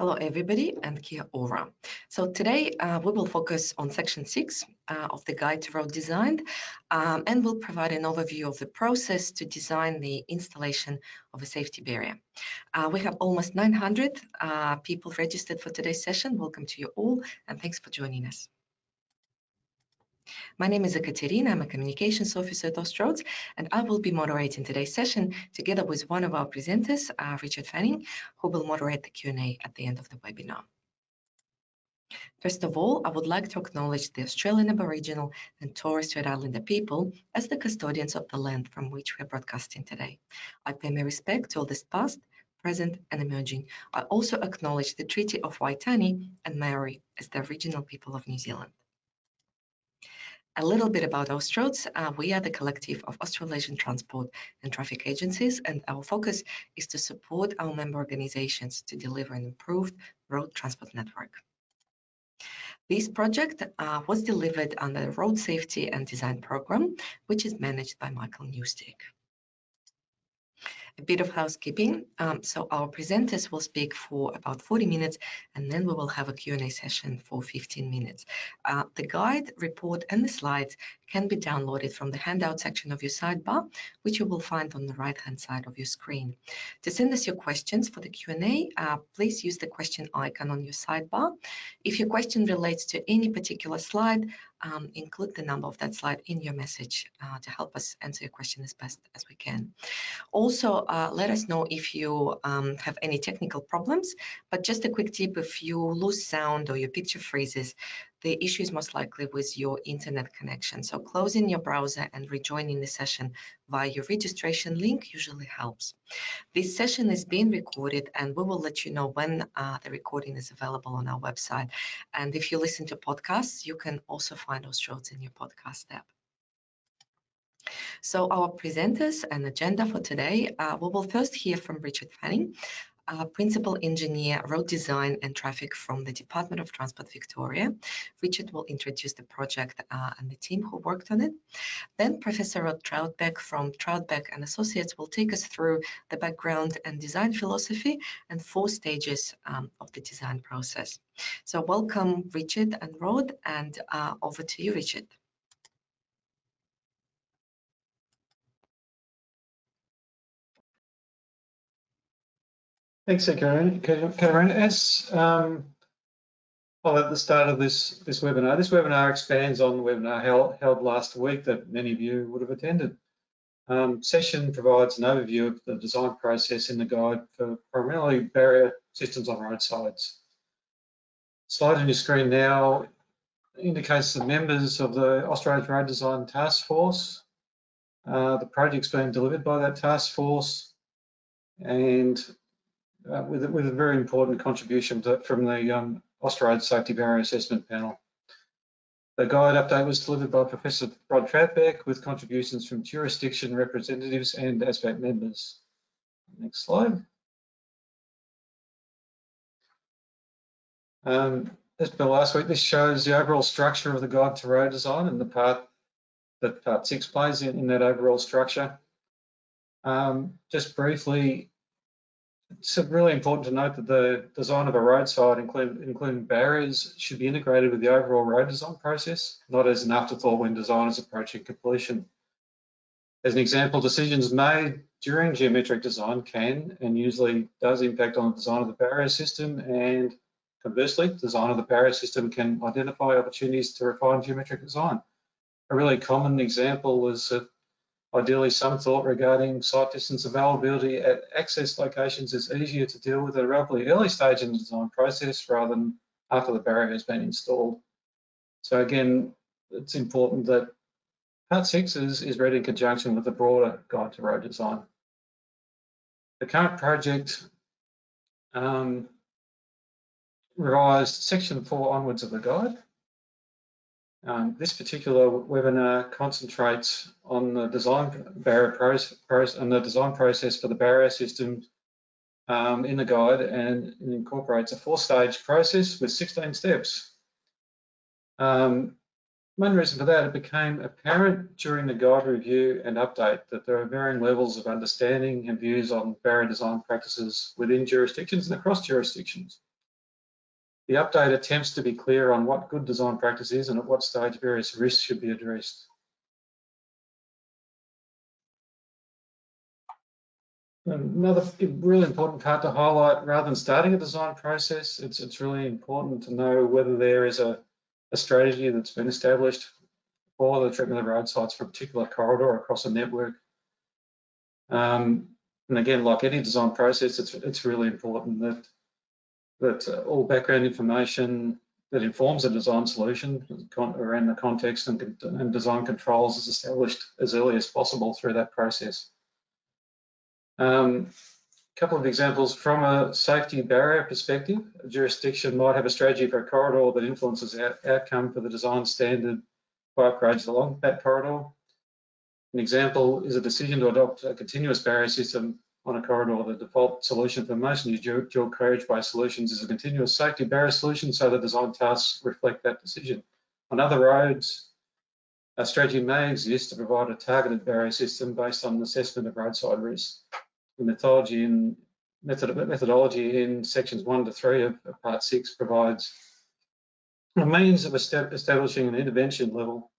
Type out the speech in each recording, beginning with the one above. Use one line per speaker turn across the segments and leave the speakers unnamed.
Hello, everybody, and kia ora. So today uh, we will focus on section six uh, of the Guide to Road Design, um, and we'll provide an overview of the process to design the installation of a safety barrier. Uh, we have almost 900 uh, people registered for today's session. Welcome to you all, and thanks for joining us. My name is Ekaterina. I'm a communications officer at Austroads, and I will be moderating today's session together with one of our presenters, uh, Richard Fanning, who will moderate the Q&A at the end of the webinar. First of all, I would like to acknowledge the Australian Aboriginal and Torres Strait Islander people as the custodians of the land from which we are broadcasting today. I pay my respect to all this past, present and emerging. I also acknowledge the Treaty of Waitangi and Maori as the original people of New Zealand. A little bit about Austroads. Uh, we are the collective of Australasian transport and traffic agencies, and our focus is to support our member organizations to deliver an improved road transport network. This project uh, was delivered under the Road Safety and Design Program, which is managed by Michael Newstick a bit of housekeeping. Um, so our presenters will speak for about 40 minutes and then we will have a Q&A session for 15 minutes. Uh, the guide, report and the slides can be downloaded from the handout section of your sidebar, which you will find on the right-hand side of your screen. To send us your questions for the Q&A, uh, please use the question icon on your sidebar. If your question relates to any particular slide, um, include the number of that slide in your message uh, to help us answer your question as best as we can. Also, uh, let us know if you um, have any technical problems, but just a quick tip, if you lose sound or your picture freezes, the issue is most likely with your internet connection. So closing your browser and rejoining the session via your registration link usually helps. This session is being recorded and we will let you know when uh, the recording is available on our website. And if you listen to podcasts, you can also find those shows in your podcast app. So our presenters and agenda for today, uh, we will first hear from Richard Fanning, uh, Principal Engineer, Road Design and Traffic from the Department of Transport Victoria. Richard will introduce the project uh, and the team who worked on it. Then Professor Rod Troutbeck from Troutbeck and Associates will take us through the background and design philosophy and four stages um, of the design process. So welcome Richard and Rod and uh, over to you, Richard.
Thanks, Karen. Karen, as um, well, at the start of this, this webinar, this webinar expands on the webinar held, held last week that many of you would have attended. Um, session provides an overview of the design process in the guide for primarily barrier systems on roadsides. Slide on your screen now indicates the members of the Australian Road Design Task Force. Uh, the project's being delivered by that task force and uh, with, with a very important contribution to, from the um, Safety Barrier Assessment Panel. The guide update was delivered by Professor Rod Troutbeck with contributions from jurisdiction representatives and ASBAP members. Next slide. Um, as per last week, this shows the overall structure of the guide to road design and the part that part six plays in, in that overall structure. Um, just briefly, it's really important to note that the design of a roadside, including, including barriers, should be integrated with the overall road design process, not as an afterthought when design is approaching completion. As an example, decisions made during geometric design can and usually does impact on the design of the barrier system and conversely, design of the barrier system can identify opportunities to refine geometric design. A really common example that Ideally, some thought regarding sight distance availability at access locations is easier to deal with at a relatively early stage in the design process rather than after the barrier has been installed. So again, it's important that Part 6 is, is read in conjunction with the broader guide to road design. The current project um, revised section 4 onwards of the guide um, this particular webinar concentrates on the design barrier process and the design process for the barrier system um, in the guide and incorporates a four-stage process with 16 steps. Um, one reason for that, it became apparent during the guide review and update that there are varying levels of understanding and views on barrier design practices within jurisdictions and across jurisdictions. The update attempts to be clear on what good design practice is and at what stage various risks should be addressed. Another really important part to highlight, rather than starting a design process, it's, it's really important to know whether there is a, a strategy that's been established for the treatment of road sites for a particular corridor across a network. Um, and again, like any design process, it's, it's really important that, that uh, all background information that informs a design solution around the context and, and design controls is established as early as possible through that process. A um, couple of examples from a safety barrier perspective, a jurisdiction might have a strategy for a corridor that influences out, outcome for the design standard for upgrades along that corridor. An example is a decision to adopt a continuous barrier system on a corridor. The default solution for most new dual, carriageway solutions is a continuous safety barrier solution, so the design tasks reflect that decision. On other roads, a strategy may exist to provide a targeted barrier system based on an assessment of roadside risk. the methodology in method, methodology in sections one to three of, of part six provides a means of establishing an intervention level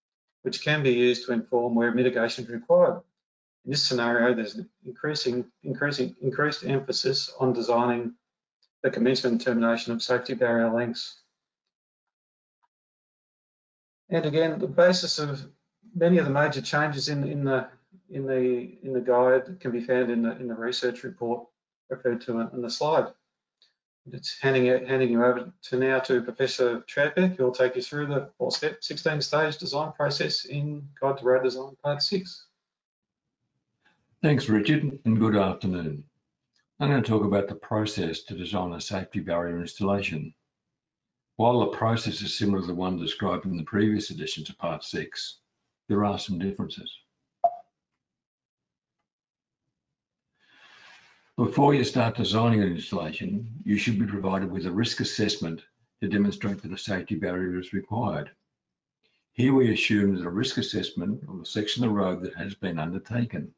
which can be used to inform where mitigation is required. In this scenario, there's increasing, increasing, increased emphasis on designing the commencement and termination of safety barrier lengths. And again, the basis of many of the major changes in, in the in the in the guide can be found in the in the research report referred to in, the slide. It's handing it, handing you over to now to Professor Troutbeck, who will take you through the four-step, 16-stage design process in Guide to Road Design Part 6.
Thanks, Richard, and good afternoon. I'm going to talk about the process to design a safety barrier installation. While the process is similar to the one described in the previous editions of Part 6, there are some differences. Before you start designing an installation, you should be provided with a risk assessment to demonstrate that a safety barrier is required. Here we assume that a risk assessment of the section of the road that has been undertaken.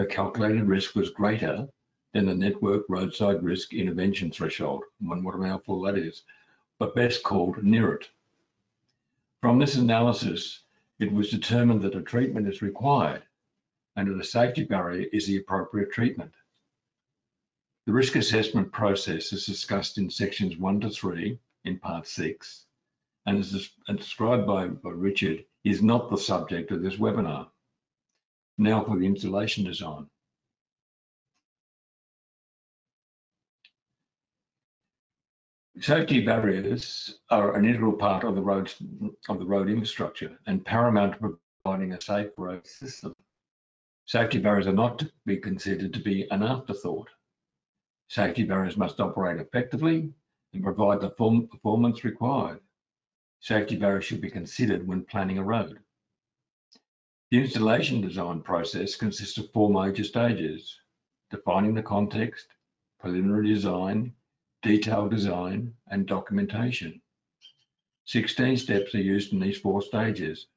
The calculated risk was greater than the network roadside risk intervention threshold, and what a mouthful that is, but best called near it. From this analysis, it was determined that a treatment is required and that a safety barrier is the appropriate treatment. The risk assessment process is discussed in sections one to three in part six and is described by, by Richard is not the subject of this webinar. Now for the installation design. Safety barriers are an integral part of the road of the road infrastructure and paramount to providing a safe road system. Safety barriers are not to be considered to be an afterthought. Safety barriers must operate effectively and provide the performance required. Safety barriers should be considered when planning a road. The installation design process consists of four major stages, defining the context, preliminary design, detailed design, and documentation. 16 steps are used in these four stages,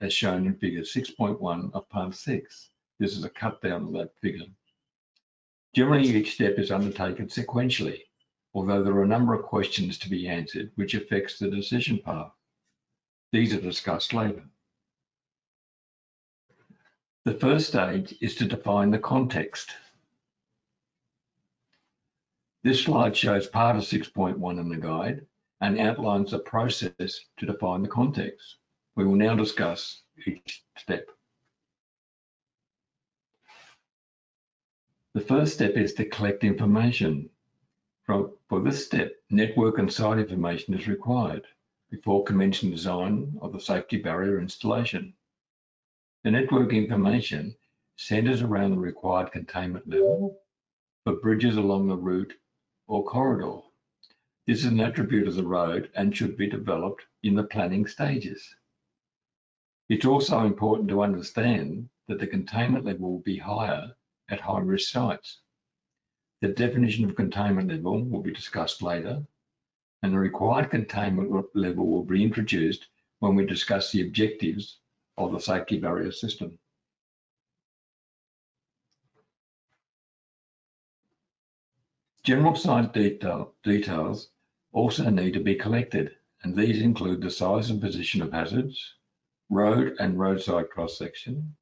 as shown in figure 6.1 of part 6. This is a cut down of that figure. Generally, each step is undertaken sequentially, although there are a number of questions to be answered which affects the decision path. These are discussed later. The first stage is to define the context. This slide shows part of 6.1 in the guide and outlines the process to define the context. We will now discuss each step. The first step is to collect information. For, this step, network and site information is required before commencing design of the safety barrier installation. The network information centers around the required containment level for bridges along the route or corridor. This is an attribute of the road and should be developed in the planning stages. It's also important to understand that the containment level will be higher at high-risk sites. The definition of containment level will be discussed later, and the required containment level will be introduced when we discuss the objectives of the safety barrier system. General site detail, details also need to be collected, and these include the size and position of hazards, road and roadside cross-section,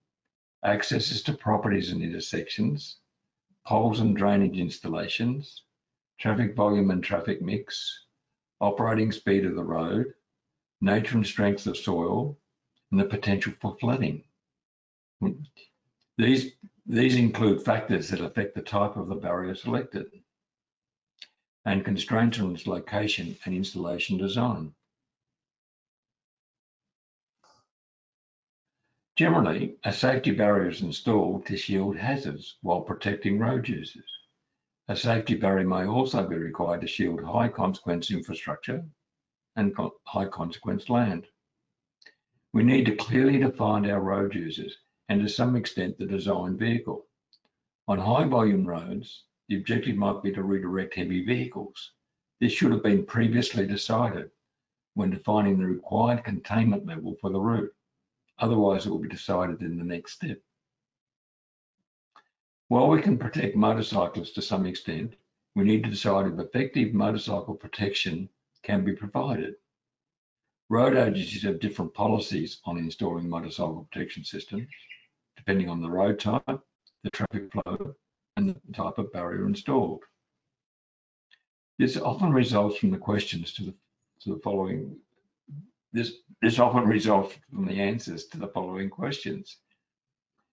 accesses to properties and intersections, poles and drainage installations, traffic volume and traffic mix, operating speed of the road, nature and strength of soil, and the potential for flooding. These, these include factors that affect the type of the barrier selected and constraints on its location and installation design. Generally, a safety barrier is installed to shield hazards while protecting road users. A safety barrier may also be required to shield high consequence infrastructure and high consequence land. We need to clearly define our road users and to some extent the design vehicle. On high volume roads, the objective might be to redirect heavy vehicles. This should have been previously decided when defining the required containment level for the route. Otherwise, it will be decided in the next step. While we can protect motorcyclists to some extent, we need to decide if effective motorcycle protection can be provided. Road agencies have different policies on installing motorcycle protection systems, depending on the road type, the traffic flow, and the type of barrier installed. This often results from the questions to the, to the following. This, this often results from the answers to the following questions.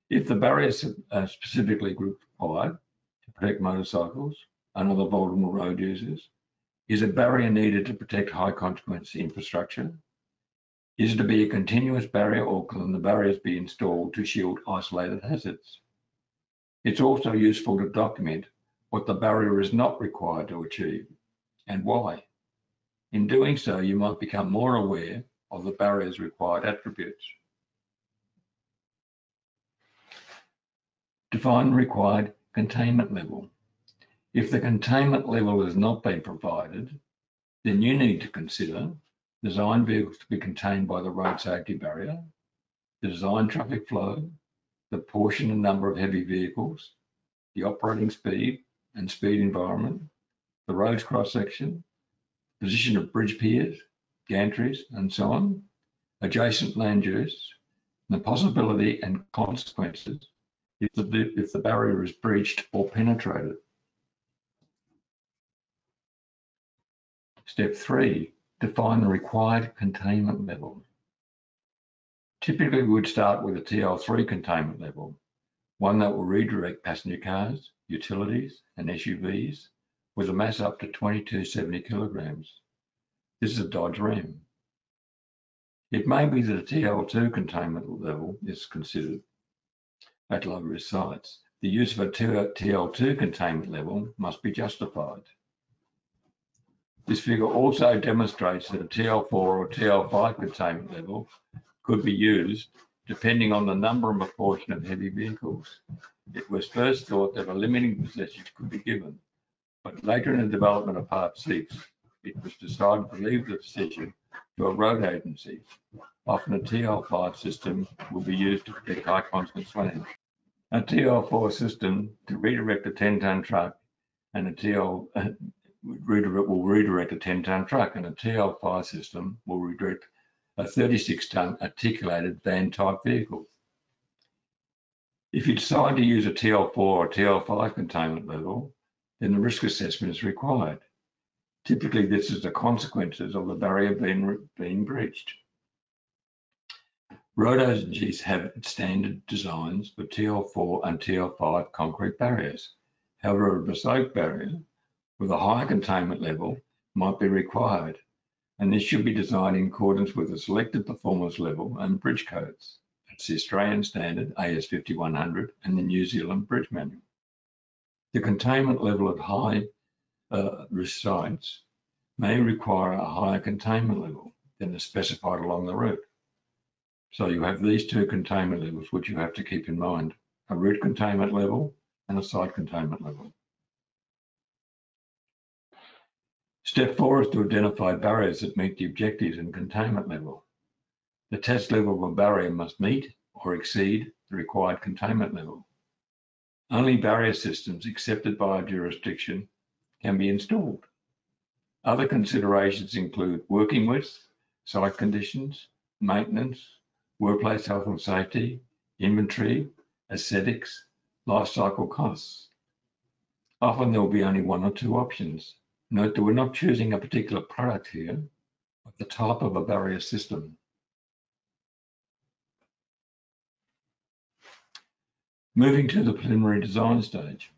If the barriers are specifically required to protect motorcycles and other vulnerable road users, is a barrier needed to protect high consequence infrastructure? Is to be a continuous barrier or can the barriers be installed to shield isolated hazards? It's also useful to document what the barrier is not required to achieve and why. In doing so, you might become more aware of the barrier's required attributes. Define required containment level. If the containment level has not been provided, then you need to consider design vehicles to be contained by the road safety barrier, the design traffic flow, the portion and number of heavy vehicles, the operating speed and speed environment, the road's cross section, position of bridge piers, gantries, and so on, adjacent land use, the possibility and consequences if the, if the barrier is breached or penetrated. Step three, define the required containment level. Typically, we would start with a TL3 containment level, one that will redirect passenger cars, utilities, and SUVs with a mass up to 2270 kilograms. This is a Dodge Ram. It may be that a TL2 containment level is considered at low risk sites. The use of a TL2 containment level must be justified. This figure also demonstrates that a TL4 or TL5 containment level could be used depending on the number and proportion of heavy vehicles. It was first thought that a limiting percentage could be given, but later in the development of Part 6, it was decided to leave the decision to a road agency. Often a TL5 system will be used to protect high consequence land. A TL4 system to redirect a 10-ton truck and a TL redirect, will redirect a 10-ton truck and a TL5 system will redirect a 36-ton articulated van type vehicle. If you decide to use a TL4 or TL5 containment level, then the risk assessment is required. Typically, this is the consequences of the barrier being, being breached. Road agencies have standard designs for TL4 and TL5 concrete barriers. However, a bespoke barrier with a higher containment level might be required and this should be designed in accordance with the selected performance level and bridge codes. That's the Australian standard AS5100 and the New Zealand Bridge Manual. The containment level at high uh, risk sites may require a higher containment level than is specified along the route. So you have these two containment levels which you have to keep in mind, a route containment level and a site containment level. Step four is to identify barriers that meet the objectives and containment level. The test level of a barrier must meet or exceed the required containment level. Only barrier systems accepted by a jurisdiction can be installed. Other considerations include working width, site conditions, maintenance, workplace health and safety, inventory, aesthetics, life cycle costs. Often there will be only one or two options. Note that we're not choosing a particular product here, but the type of a barrier system. Moving to the preliminary design stage.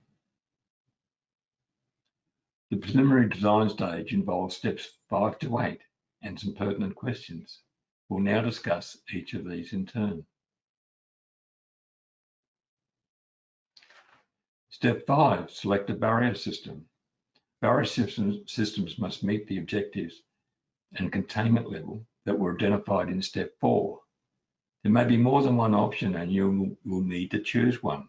The preliminary design stage involves steps five to eight and some pertinent questions. We'll now discuss each of these in turn. Step five, select a barrier system. Barrier systems, systems must meet the objectives and containment level that were identified in step four. There may be more than one option and you will need to choose one.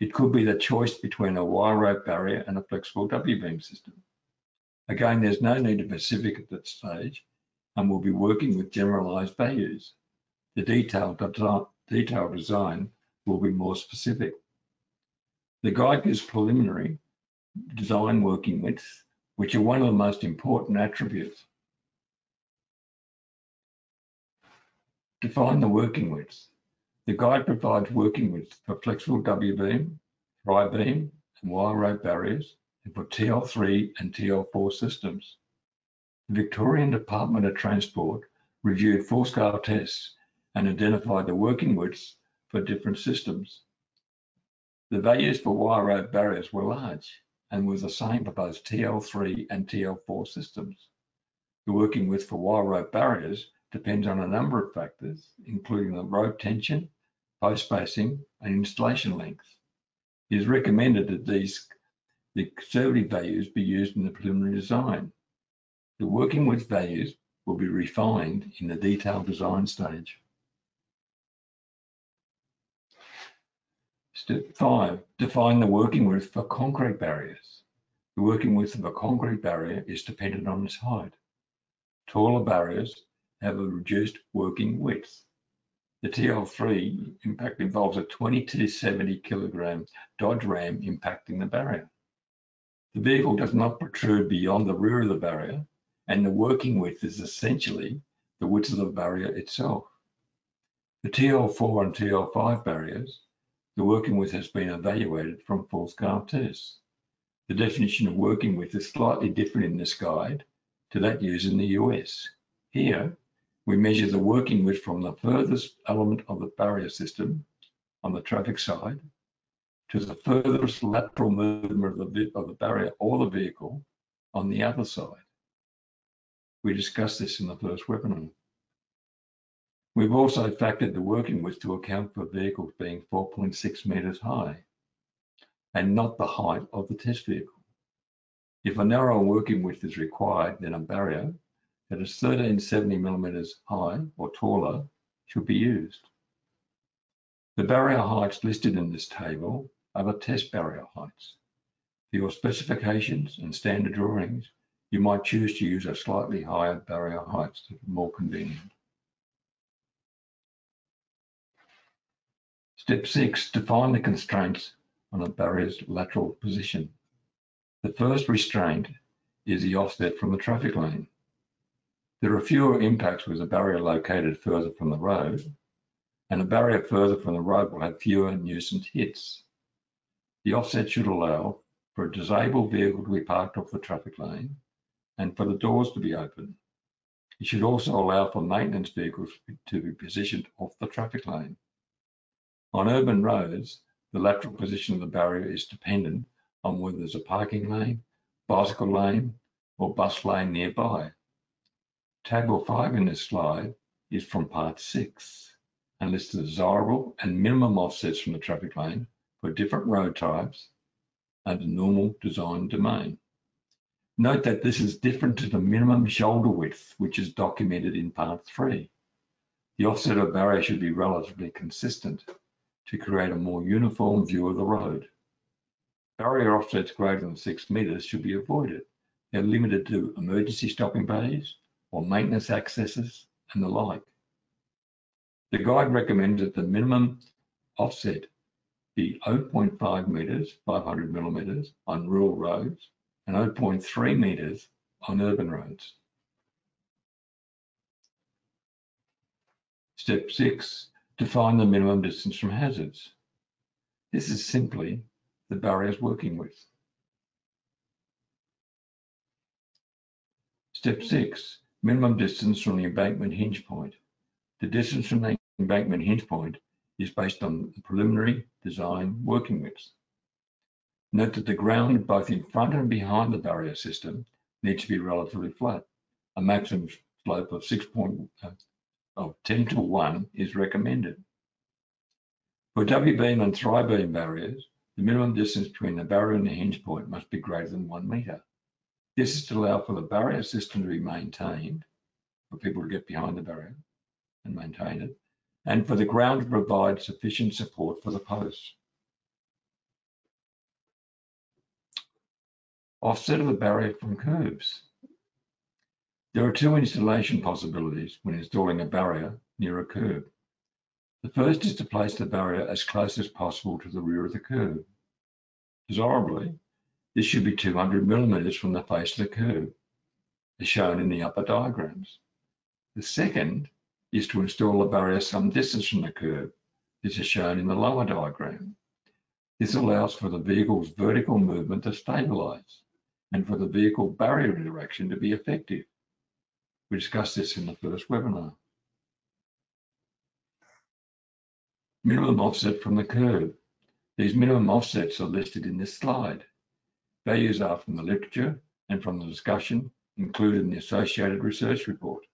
It could be the choice between a wire rope barrier and a flexible W-beam system. Again, there's no need to be specific at that stage and we'll be working with generalized values. The detailed, detailed design will be more specific. The guide gives preliminary design working widths, which are one of the most important attributes. Define the working widths. The guide provides working widths for flexible W-beam, tri-beam, and wire rope barriers, and for TL3 and TL4 systems. The Victorian Department of Transport reviewed full-scale tests and identified the working widths for different systems. The values for wire rope barriers were large and was the same for both TL3 and TL4 systems. The working width for wire rope barriers depends on a number of factors, including the rope tension, post spacing, and installation length. It is recommended that these the conservative values be used in the preliminary design. The working width values will be refined in the detailed design stage. Step five, define the working width for concrete barriers. The working width of a concrete barrier is dependent on its height. Taller barriers have a reduced working width. The TL3 impact involves a 20 to 70 kilogram Dodge Ram impacting the barrier. The vehicle does not protrude beyond the rear of the barrier, and the working width is essentially the width of the barrier itself. The TL4 and TL5 barriers, the working width has been evaluated from full-scale tests. The definition of working width is slightly different in this guide to that used in the US. Here, we measure the working width from the furthest element of the barrier system on the traffic side to the furthest lateral movement of the, of the barrier or the vehicle on the other side. We discussed this in the first webinar. We've also factored the working width to account for vehicles being 4.6 metres high and not the height of the test vehicle. If a narrower working width is required, then a barrier that is 1370 millimeters high or taller should be used. The barrier heights listed in this table are the test barrier heights. For your specifications and standard drawings, you might choose to use a slightly higher barrier heights to more convenient. Step six, define the constraints on a barrier's lateral position. The first restraint is the offset from the traffic lane. There are fewer impacts with a barrier located further from the road, and a barrier further from the road will have fewer nuisance hits. The offset should allow for a disabled vehicle to be parked off the traffic lane and for the doors to be open. It should also allow for maintenance vehicles to be positioned off the traffic lane. On urban roads, the lateral position of the barrier is dependent on whether there's a parking lane, bicycle lane, or bus lane nearby. Table 5 in this slide is from part 6 and lists the desirable and minimum offsets from the traffic lane for different road types under normal design domain. Note that this is different to the minimum shoulder width, which is documented in part 3. The offset of barrier should be relatively consistent to create a more uniform view of the road. Barrier offsets greater than 6 metres should be avoided. They're limited to emergency stopping bays, or maintenance accesses and the like. The guide recommends that the minimum offset be 0.5 metres, 500 millimetres on rural roads and 0.3 metres on urban roads. Step six, define the minimum distance from hazards. This is simply the barriers working width. Step six, minimum distance from the embankment hinge point. The distance from the embankment hinge point is based on the preliminary design working width. Note that the ground both in front and behind the barrier system needs to be relatively flat. A maximum slope of 6 point, uh, of 10 to 1 is recommended. For W-beam and tri-beam barriers, the minimum distance between the barrier and the hinge point must be greater than one metre. This is to allow for the barrier system to be maintained, for people to get behind the barrier and maintain it, and for the ground to provide sufficient support for the posts. Offset of the barrier from curbs. There are two installation possibilities when installing a barrier near a curb. The first is to place the barrier as close as possible to the rear of the curb. Desirably, this should be 200 millimeters from the face of the curb, as shown in the upper diagrams. The second is to install a barrier some distance from the curb. This is shown in the lower diagram. This allows for the vehicle's vertical movement to stabilize and for the vehicle barrier interaction to be effective. We discussed this in the first webinar. Minimum offset from the curb. These minimum offsets are listed in this slide. Values are from the literature and from the discussion included in the associated research report.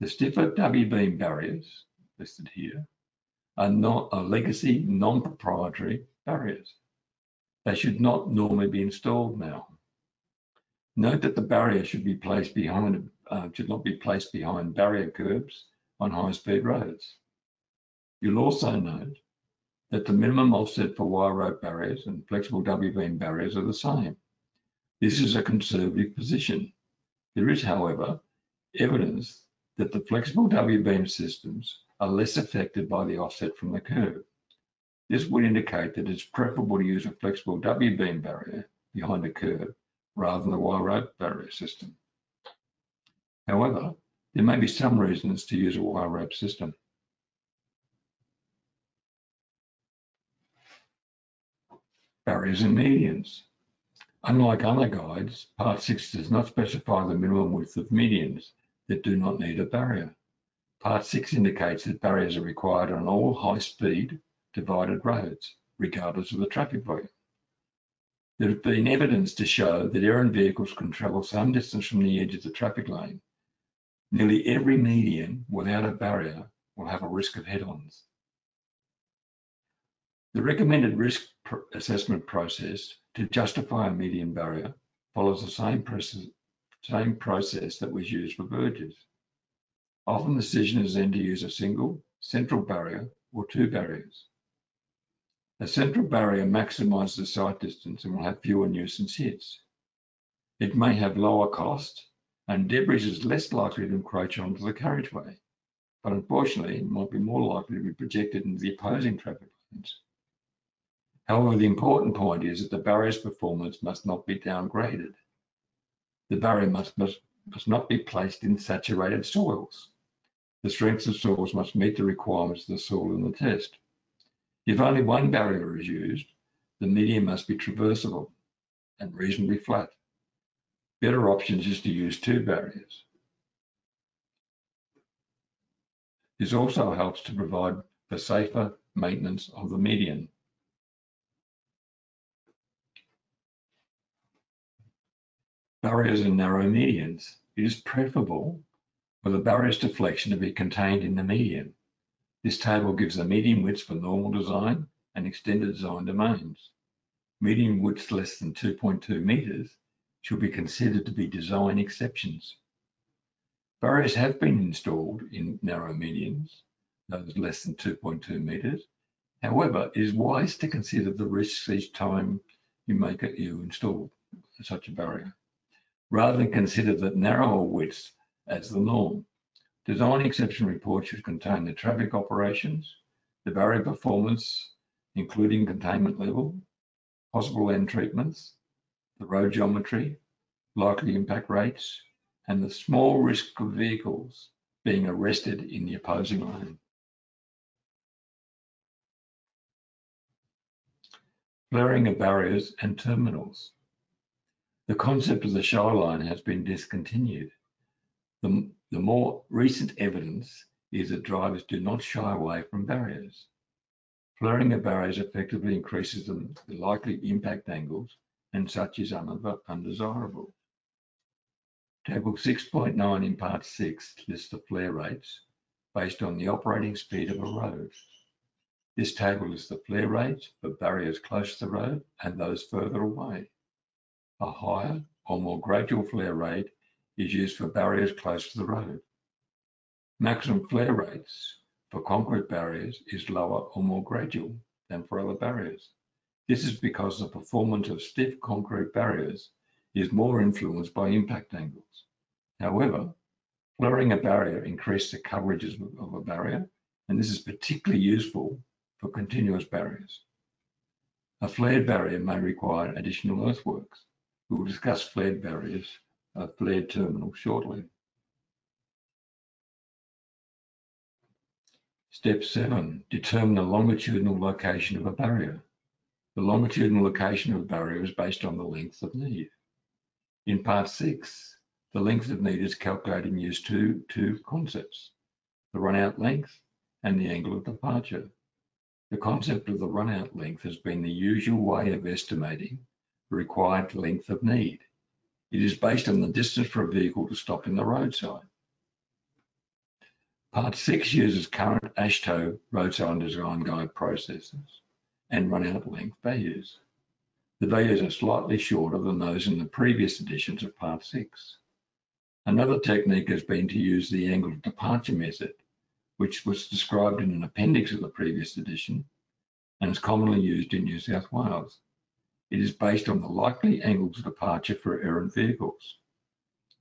The stiffer W-beam barriers, listed here, are not a legacy non-proprietary barriers. They should not normally be installed now. Note that the barrier should be placed behind, uh, should not be placed behind barrier curbs on high-speed roads. You'll also note that the minimum offset for wire rope barriers and flexible W-beam barriers are the same. This is a conservative position. There is, however, evidence that the flexible W-beam systems are less affected by the offset from the curb. This would indicate that it's preferable to use a flexible W-beam barrier behind a curb rather than a wire rope barrier system. However, there may be some reasons to use a wire rope system. Barriers and medians. Unlike other guides, Part 6 does not specify the minimum width of medians that do not need a barrier. Part 6 indicates that barriers are required on all high-speed divided roads, regardless of the traffic volume. There has been evidence to show that errant vehicles can travel some distance from the edge of the traffic lane. Nearly every median without a barrier will have a risk of head-ons. The recommended risk assessment process to justify a median barrier follows the same process, same process that was used for verges. Often the decision is then to use a single central barrier or two barriers. A central barrier maximizes the sight distance and will have fewer nuisance hits. It may have lower cost and debris is less likely to encroach onto the carriageway, but unfortunately it might be more likely to be projected into the opposing traffic lanes. However, the important point is that the barrier's performance must not be downgraded. The barrier must, must, must not be placed in saturated soils. The strengths of soils must meet the requirements of the soil in the test. If only one barrier is used, the median must be traversable and reasonably flat. Better options is to use two barriers. This also helps to provide for safer maintenance of the median. barriers and narrow medians. It is preferable for the barrier's deflection to be contained in the median. This table gives the median widths for normal design and extended design domains. Median widths less than 2.2 metres should be considered to be design exceptions. Barriers have been installed in narrow medians, those less than 2.2 metres. However, it is wise to consider the risks each time you make it, you install such a barrier rather than consider the narrower widths as the norm. Design exception reports should contain the traffic operations, the barrier performance, including containment level, possible end treatments, the road geometry, likely impact rates, and the small risk of vehicles being arrested in the opposing lane. Flaring of barriers and terminals. The concept of the shy line has been discontinued. The, the more recent evidence is that drivers do not shy away from barriers. Flaring of barriers effectively increases the likely impact angles and such is undesirable. Table 6.9 in part 6 lists the flare rates based on the operating speed of a road. This table lists the flare rates for barriers close to the road and those further away. A higher or more gradual flare rate is used for barriers close to the road. Maximum flare rates for concrete barriers is lower or more gradual than for other barriers. This is because the performance of stiff concrete barriers is more influenced by impact angles. However, flaring a barrier increases the coverage of a barrier, and this is particularly useful for continuous barriers. A flared barrier may require additional earthworks. We will discuss flared barriers, a flared terminal shortly. Step seven, determine the longitudinal location of a barrier. The longitudinal location of barrier is based on the length of need. In part six, the length of need is calculated and use two, two concepts, the run-out length and the angle of departure. The concept of the run-out length has been the usual way of estimating the required length of need. It is based on the distance for a vehicle to stop in the roadside. Part 6 uses current AASHTO roadside design guide processes and run-out length values. The values are slightly shorter than those in the previous editions of Part 6. Another technique has been to use the angle of departure method, which was described in an appendix of the previous edition and is commonly used in New South Wales. It is based on the likely angles of departure for errant vehicles.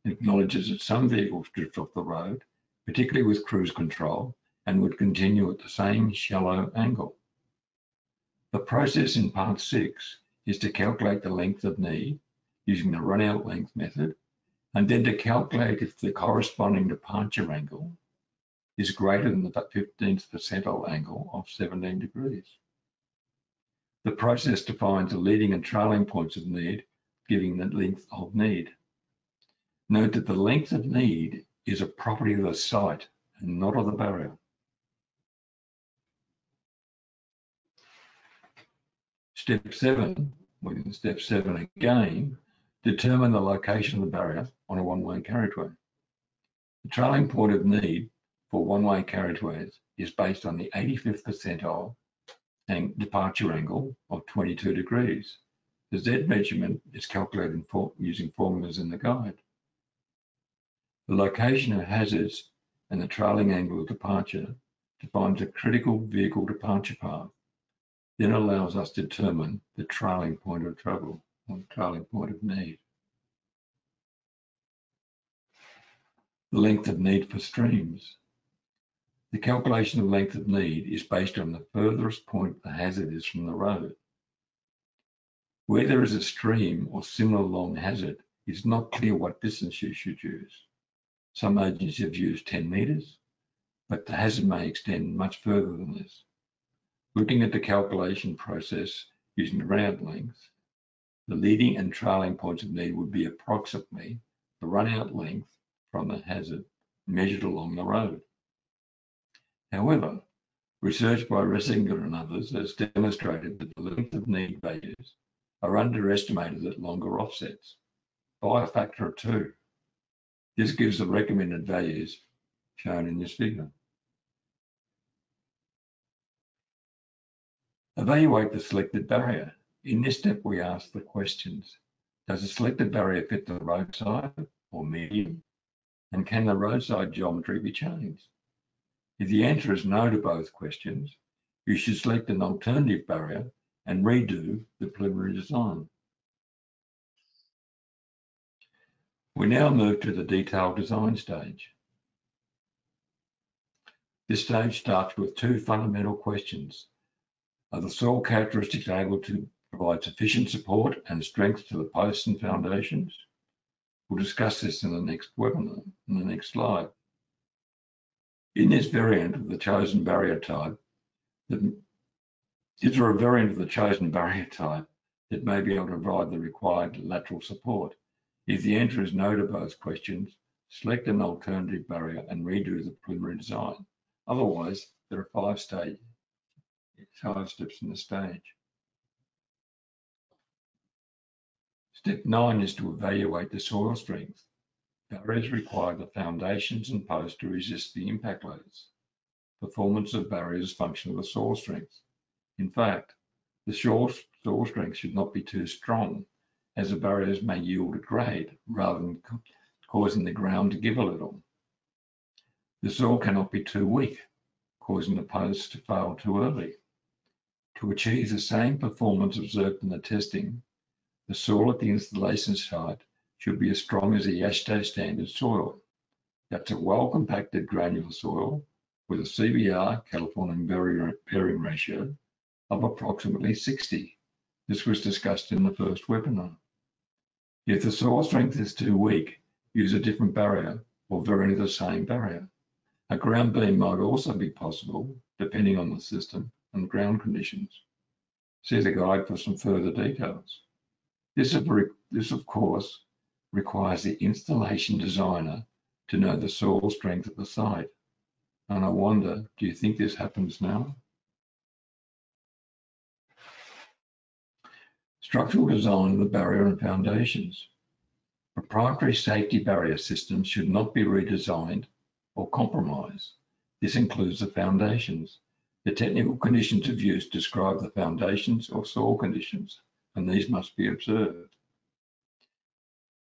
It acknowledges that some vehicles drift off the road particularly with cruise control, and would continue at the same shallow angle. The process in part six is to calculate the length of need using the run-out length method, and then to calculate if the corresponding departure angle is greater than the 15th percentile angle of 17 degrees. The process defines the leading and trailing points of need, giving the length of need. Note that the length of need is a property of the site and not of the barrier. Step seven, within step seven again, determine the location of the barrier on a one-way carriageway. The trailing point of need for one-way carriageways is based on the 85th percentile and departure angle of 22 degrees. The Z measurement is calculated for, using formulas in the guide. The location of hazards and the trailing angle of departure defines a critical vehicle departure path, then allows us to determine the trailing point of travel or trailing point of need. The length of need for streams. The calculation of length of need is based on the furthest point the hazard is from the road. Where there is a stream or similar long hazard, it's not clear what distance you should use. Some agencies have used 10 metres, but the hazard may extend much further than this. Looking at the calculation process using the run-out length, the leading and trailing points of need would be approximately the run-out length from the hazard measured along the road. However, research by Ressinger and others has demonstrated that the length of need values are underestimated at longer offsets by a factor of two. This gives the recommended values shown in this figure. Evaluate the selected barrier. In this step, we ask the questions. Does the selected barrier fit the roadside or median? And can the roadside geometry be changed? If the answer is no to both questions, you should select an alternative barrier and redo the preliminary design. We now move to the detailed design stage. This stage starts with two fundamental questions. Are the soil characteristics able to provide sufficient support and strength to the posts and foundations? We'll discuss this in the next webinar, in the next slide. In this variant of the chosen barrier type, the, is there a variant of the chosen barrier type that may be able to provide the required lateral support? If the answer is no to both questions, select an alternative barrier and redo the preliminary design. Otherwise, there are five stage, five steps in the stage. Step nine is to evaluate the soil strength. Barriers require the foundations and posts to resist the impact loads. Performance of barriers function with soil strength. In fact, the soil strength should not be too strong as the barriers may yield a grade rather than causing the ground to give a little. The soil cannot be too weak, causing the posts to fail too early. To achieve the same performance observed in the testing, the soil at the installation site should be as strong as the AASHTO standard soil. That's a well-compacted granular soil with a CBR, Californian bearing ratio, of approximately 60. This was discussed in the first webinar. If the soil strength is too weak, use a different barrier or of the same barrier. A ground beam might also be possible, depending on the system and ground conditions. See the guide for some further details. This, this of course, requires the installation designer to know the soil strength at the site. And I wonder, do you think this happens now? Structural design of the barrier and foundations. Proprietary safety barrier systems should not be redesigned or compromised. This includes the foundations. The technical conditions of use describe the foundations or soil conditions, and these must be observed.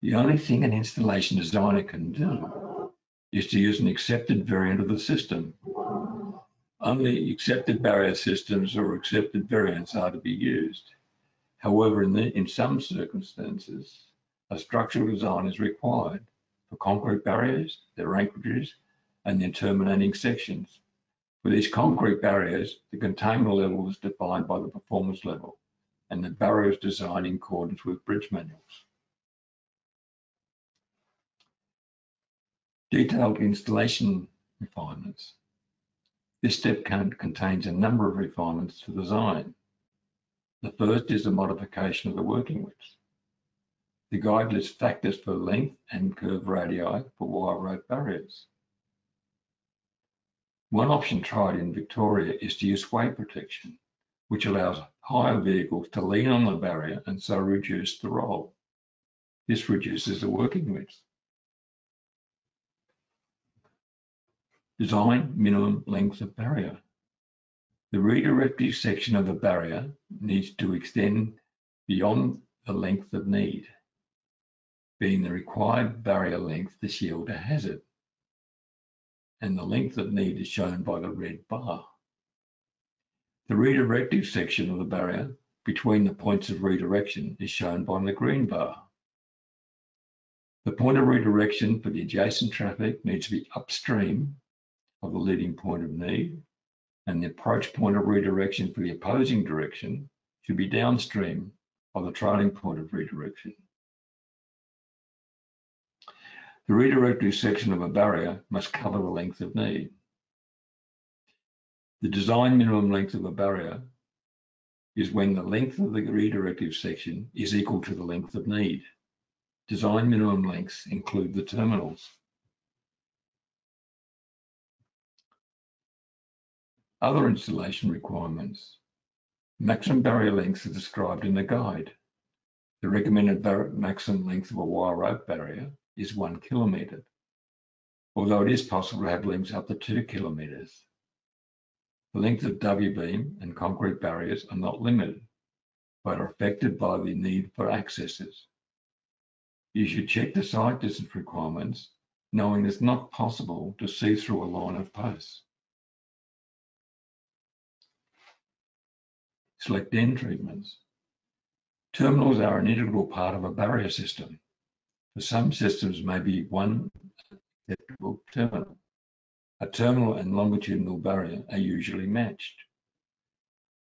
The only thing an installation designer can do is to use an accepted variant of the system. Only accepted barrier systems or accepted variants are to be used. However, in, the, in some circumstances, a structural design is required for concrete barriers, their anchorages, and their terminating sections. For these concrete barriers, the containment level is defined by the performance level, and the barrier is designed in accordance with bridge manuals. Detailed installation refinements. This step contains a number of refinements to design. The first is a modification of the working width. The guide lists factors for length and curve radii for wire rope barriers. One option tried in Victoria is to use weight protection, which allows higher vehicles to lean on the barrier and so reduce the roll. This reduces the working width. Design minimum length of barrier. The redirective section of the barrier needs to extend beyond the length of need, being the required barrier length to shield a hazard. And the length of need is shown by the red bar. The redirective section of the barrier between the points of redirection is shown by the green bar. The point of redirection for the adjacent traffic needs to be upstream of the leading point of need, and the approach point of redirection for the opposing direction should be downstream of the trailing point of redirection. The redirective section of a barrier must cover the length of need. The design minimum length of a barrier is when the length of the redirective section is equal to the length of need. Design minimum lengths include the terminals. Other installation requirements. Maximum barrier lengths are described in the guide. The recommended maximum length of a wire rope barrier is one kilometre, although it is possible to have lengths up to two kilometres. The length of W-beam and concrete barriers are not limited, but are affected by the need for accesses. You should check the sight distance requirements, knowing it's not possible to see through a line of posts. select end treatments. Terminals are an integral part of a barrier system. Some systems may be one acceptable terminal. A terminal and longitudinal barrier are usually matched.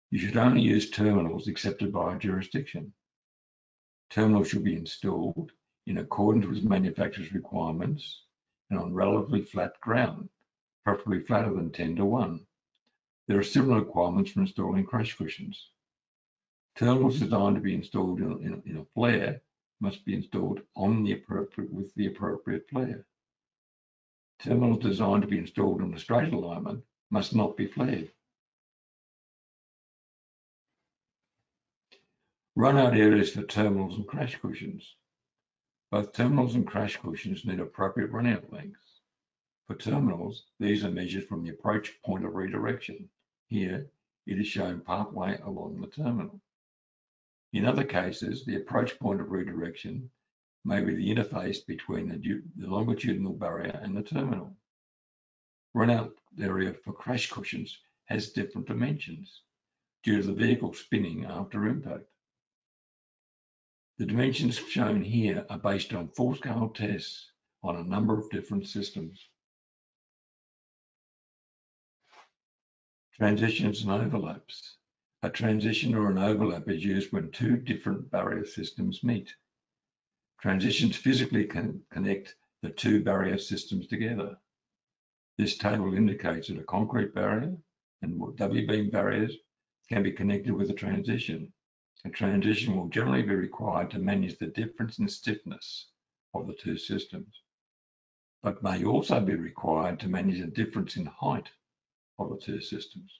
You should only use terminals accepted by a jurisdiction. Terminals should be installed in accordance with manufacturer's requirements and on relatively flat ground, preferably flatter than 10 to 1. There are similar requirements for installing crash cushions. Terminals designed to be installed in, in, in a flare must be installed on the appropriate with the appropriate flare. Terminals designed to be installed in a straight alignment must not be flared. Run-out areas for terminals and crash cushions. Both terminals and crash cushions need appropriate run-out lengths. For terminals, these are measured from the approach point of redirection. Here, it is shown partway along the terminal. In other cases, the approach point of redirection may be the interface between the, the longitudinal barrier and the terminal. Runout area for crash cushions has different dimensions due to the vehicle spinning after impact. The dimensions shown here are based on full-scale tests on a number of different systems. Transitions and overlaps. A transition or an overlap is used when two different barrier systems meet. Transitions physically can connect the two barrier systems together. This table indicates that a concrete barrier and W-beam barriers can be connected with a transition. A transition will generally be required to manage the difference in stiffness of the two systems, but may also be required to manage the difference in height of the two systems.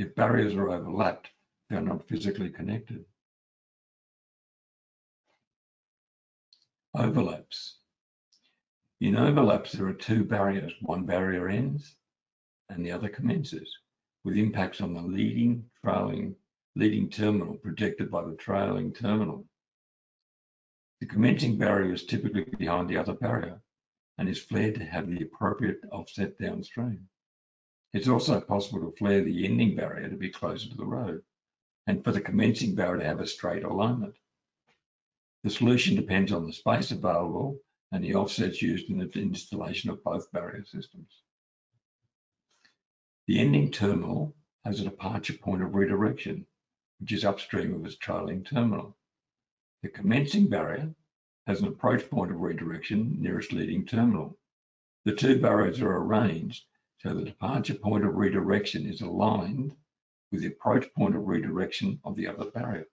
If barriers are overlapped, they are not physically connected. Overlaps. In overlaps, there are two barriers. One barrier ends and the other commences, with impacts on the leading, trailing, leading terminal projected by the trailing terminal. The commencing barrier is typically behind the other barrier and is flared to have the appropriate offset downstream. It's also possible to flare the ending barrier to be closer to the road and for the commencing barrier to have a straight alignment. The solution depends on the space available and the offsets used in the installation of both barrier systems. The ending terminal has a departure point of redirection, which is upstream of its trailing terminal. The commencing barrier has an approach point of redirection near its leading terminal. The two barriers are arranged so the departure point of redirection is aligned with the approach point of redirection of the other barrier.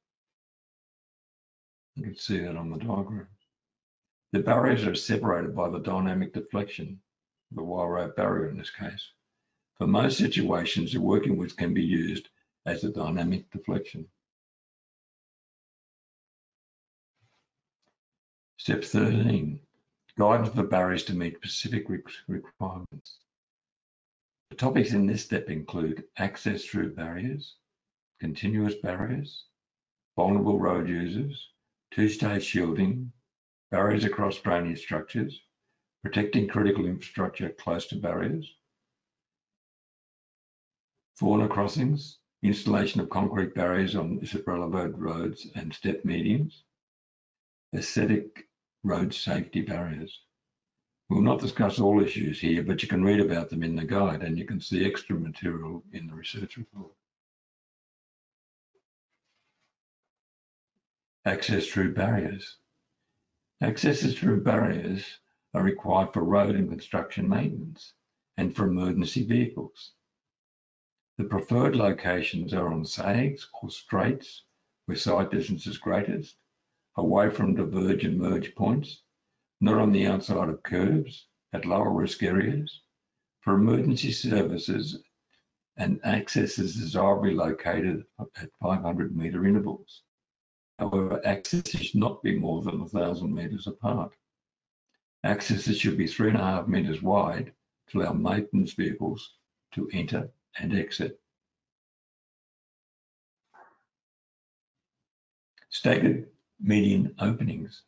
You can see that on the diagram. The barriers are separated by the dynamic deflection, the wire rope barrier in this case. For most situations, the working width can be used as a dynamic deflection. Step 13, guidance for barriers to meet specific requirements. The topics in this step include access through barriers, continuous barriers, vulnerable road users, two-stage shielding, barriers across drainage structures, protecting critical infrastructure close to barriers, fauna crossings, installation of concrete barriers on relevant roads and step medians, aesthetic road safety barriers. We'll not discuss all issues here, but you can read about them in the guide and you can see extra material in the research report. Access through barriers. Accesses through barriers are required for road and construction maintenance and for emergency vehicles. The preferred locations are on sags or straights where sight distance is greatest, away from diverge and merge points, not on the outside of curves, at lower risk areas. For emergency services and access is desirably located at 500 metre intervals. However, access should not be more than 1,000 metres apart. Accesses should be three and a half metres wide to allow maintenance vehicles to enter and exit. Staggered median openings.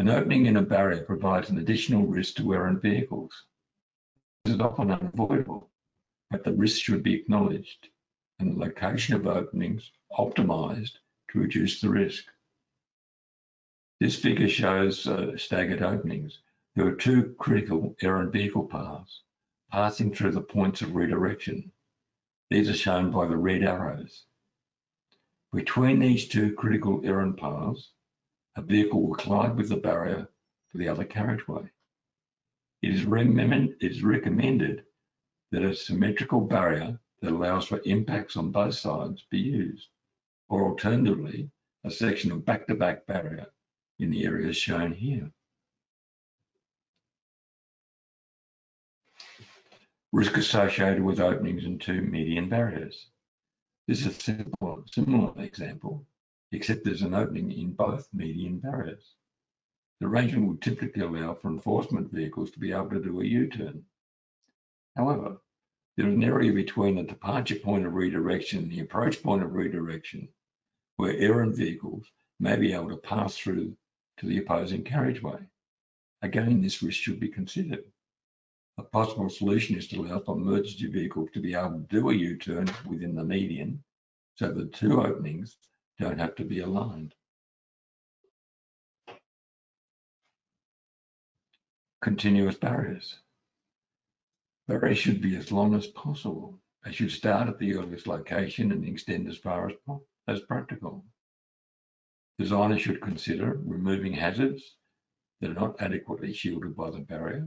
An opening in a barrier provides an additional risk to errant vehicles. This is often unavoidable, but the risk should be acknowledged and the location of openings optimised to reduce the risk. This figure shows uh, staggered openings. There are two critical errant vehicle paths passing through the points of redirection. These are shown by the red arrows. Between these two critical errant paths, a vehicle will collide with the barrier for the other carriageway. It is, it is recommended that a symmetrical barrier that allows for impacts on both sides be used, or alternatively, a section of back-to-back -back barrier in the areas shown here. Risk associated with openings in two median barriers. This is a simple, similar example, except there's an opening in both median barriers. The arrangement would typically allow for enforcement vehicles to be able to do a U-turn. However, there is an area between the departure point of redirection and the approach point of redirection where errant vehicles may be able to pass through to the opposing carriageway. Again, this risk should be considered. A possible solution is to allow for emergency vehicles to be able to do a U-turn within the median so the two openings don't have to be aligned. Continuous barriers. Barriers should be as long as possible. They should start at the earliest location and extend as far as, as practical. Designers should consider removing hazards that are not adequately shielded by the barrier,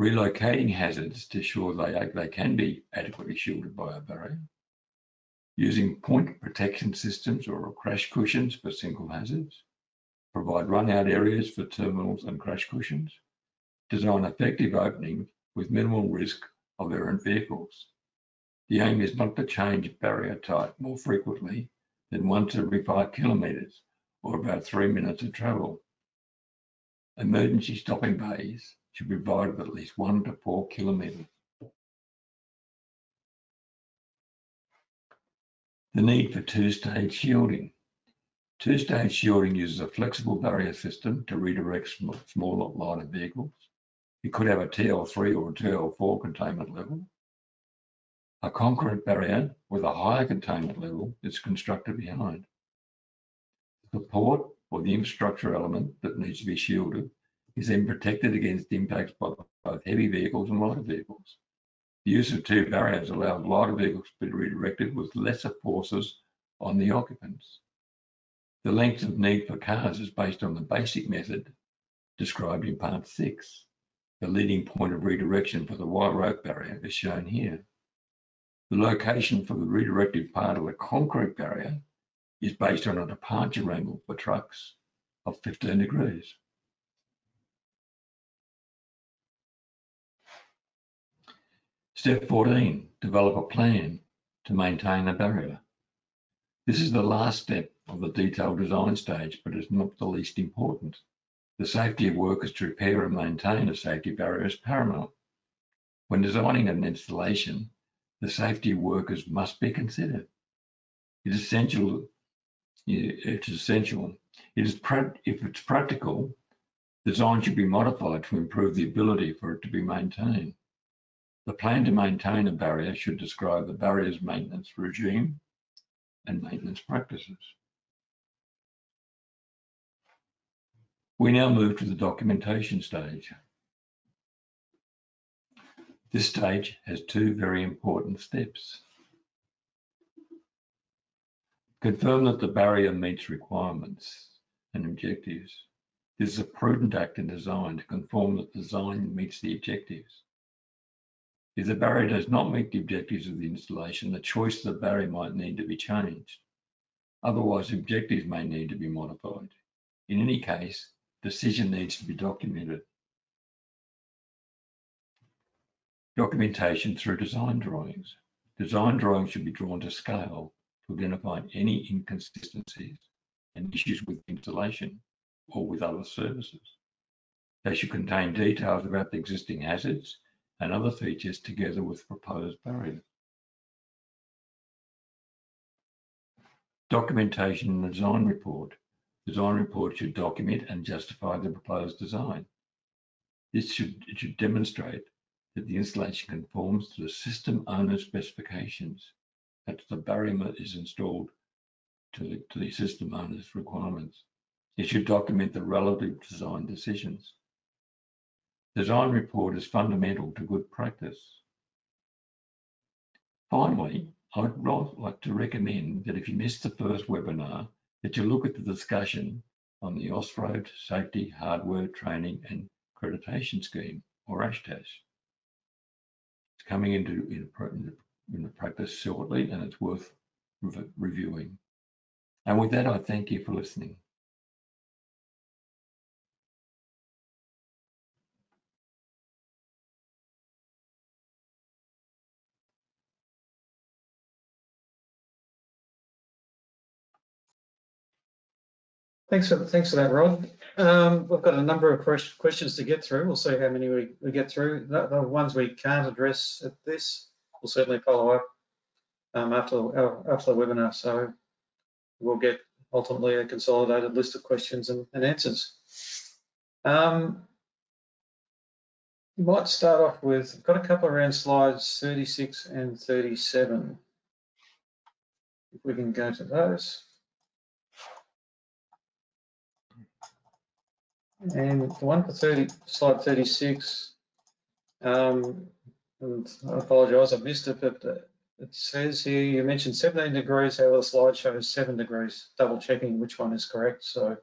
relocating hazards to ensure they, they can be adequately shielded by a barrier, using point protection systems or crash cushions for single hazards, provide run-out areas for terminals and crash cushions, design effective openings with minimal risk of errant vehicles. The aim is not to change barrier type more frequently than once every five kilometres or about three minutes of travel. Emergency stopping bays should be provided at least one to four kilometres. The need for two-stage shielding. Two-stage shielding uses a flexible barrier system to redirect smaller, lighter vehicles. It could have a TL3 or a TL4 containment level. A concrete barrier with a higher containment level is constructed behind. The support or the infrastructure element that needs to be shielded is then protected against impacts by both heavy vehicles and lighter vehicles. The use of two barriers allows lighter vehicles to be redirected with lesser forces on the occupants. The length of need for cars is based on the basic method described in part six. The leading point of redirection for the wire rope barrier is shown here. The location for the redirected part of the concrete barrier is based on a departure angle for trucks of 15 degrees. Step 14, develop a plan to maintain a barrier. This is the last step of the detailed design stage, but it's not the least important. The safety of workers to repair and maintain a safety barrier is paramount. When designing an installation, the safety of workers must be considered. It is essential. It's essential. It is if it's practical, design should be modified to improve the ability for it to be maintained. The plan to maintain a barrier should describe the barrier's maintenance regime and maintenance practices. We now move to the documentation stage. This stage has two very important steps. Confirm that the barrier meets requirements and objectives. This is a prudent act in design to confirm that the design meets the objectives. If the barrier does not meet the objectives of the installation, the choice of the barrier might need to be changed. Otherwise, objectives may need to be modified. In any case, decision needs to be documented. Documentation through design drawings. Design drawings should be drawn to scale to identify any inconsistencies and issues with installation or with other services. They should contain details about the existing hazards and other features together with proposed barrier. Documentation and design report. Design report should document and justify the proposed design. This should, should demonstrate that the installation conforms to the system owner specifications, that the barrier is installed to the, to the system owner's requirements. It should document the relative design decisions. Design report is fundamental to good practice. Finally, I would like to recommend that if you missed the first webinar, that you look at the discussion on the Austroads Safety Hardware Training and Accreditation Scheme, or ASHTAS. It's coming into in, in the practice shortly and it's worth re reviewing. And with that, I thank you for listening.
Thanks for, thanks for that, Rod. Um, we've got a number of questions to get through. We'll see how many we, we get through. The, the ones we can't address at this, we'll certainly follow up um, after, uh, after the webinar. So we'll get ultimately a consolidated list of questions and, and answers. Um, might start off with, I've got a couple around slides 36 and 37. If we can go to those. And the one for 30, slide 36, um, and I apologise, I missed it, but it says here you mentioned 17 degrees, however the slide shows 7 degrees, double checking which one is correct, so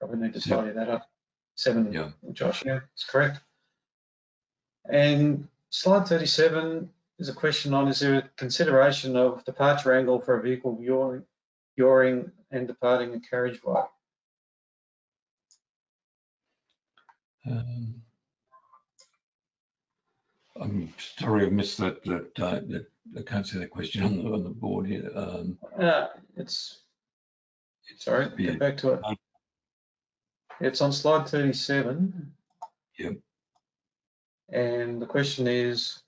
probably need to tidy that up. 7,
yeah.
Josh, yeah, it's correct. And slide 37 is a question on, is there a consideration of departure angle for a vehicle yawing, yawing and departing a carriageway?
Um, I'm sorry I missed that, that, uh, that I can't see the question on the, on the board here. Um,
uh, it's, sorry,
yeah.
get back to it. It's on slide 37.
Yep.
And the question is,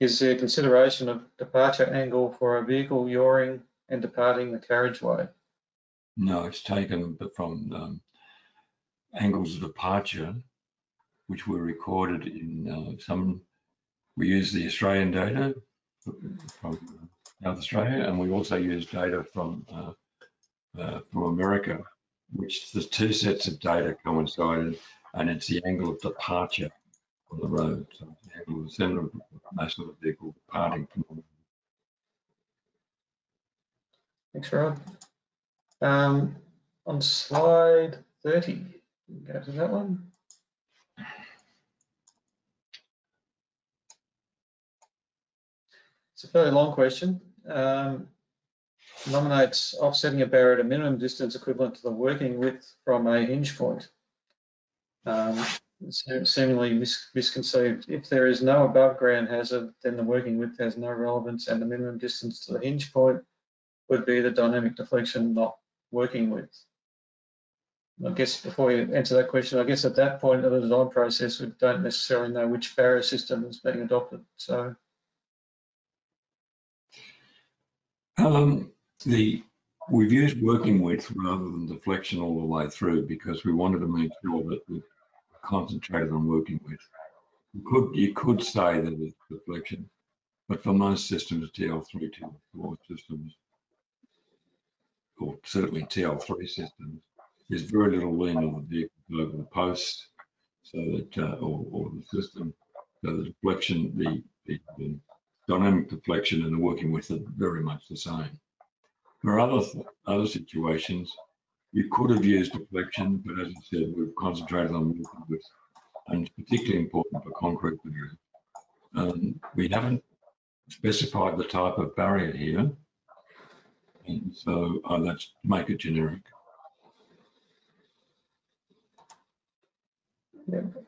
is there consideration of departure angle for a vehicle yawing and departing the carriageway?
No, it's taken from um, angles of departure which were recorded in uh, some, we use the Australian data from South Australia, and we also use data from uh, uh, from America, which the two sets of data coincided, and it's the angle of departure on the road, so the angle of of the vehicle departing from.
Thanks, Rod. Um, on slide 30, go to that one. It's a fairly long question. Um, nominates offsetting a barrier at a minimum distance equivalent to the working width from a hinge point. Um, seemingly mis misconceived. If there is no above ground hazard, then the working width has no relevance and the minimum distance to the hinge point would be the dynamic deflection, not working width. I guess before you answer that question, I guess at that point of the design process, we don't necessarily know which barrier system is being adopted. So
Um, the we've used working width rather than deflection all the way through because we wanted to make sure that we concentrated on working width. You could you could say that it's deflection, but for most systems, TL3, TL4 systems, or certainly TL3 systems, there's very little lean on the vehicle over the post, so that uh, or, or the system, so the deflection, the, the, the dynamic deflection and the working width are very much the same. For other other situations, you could have used deflection, but as I said, we've concentrated on working width, and it's particularly important for concrete barriers. Um, we haven't specified the type of barrier here, and so uh, let's make it generic.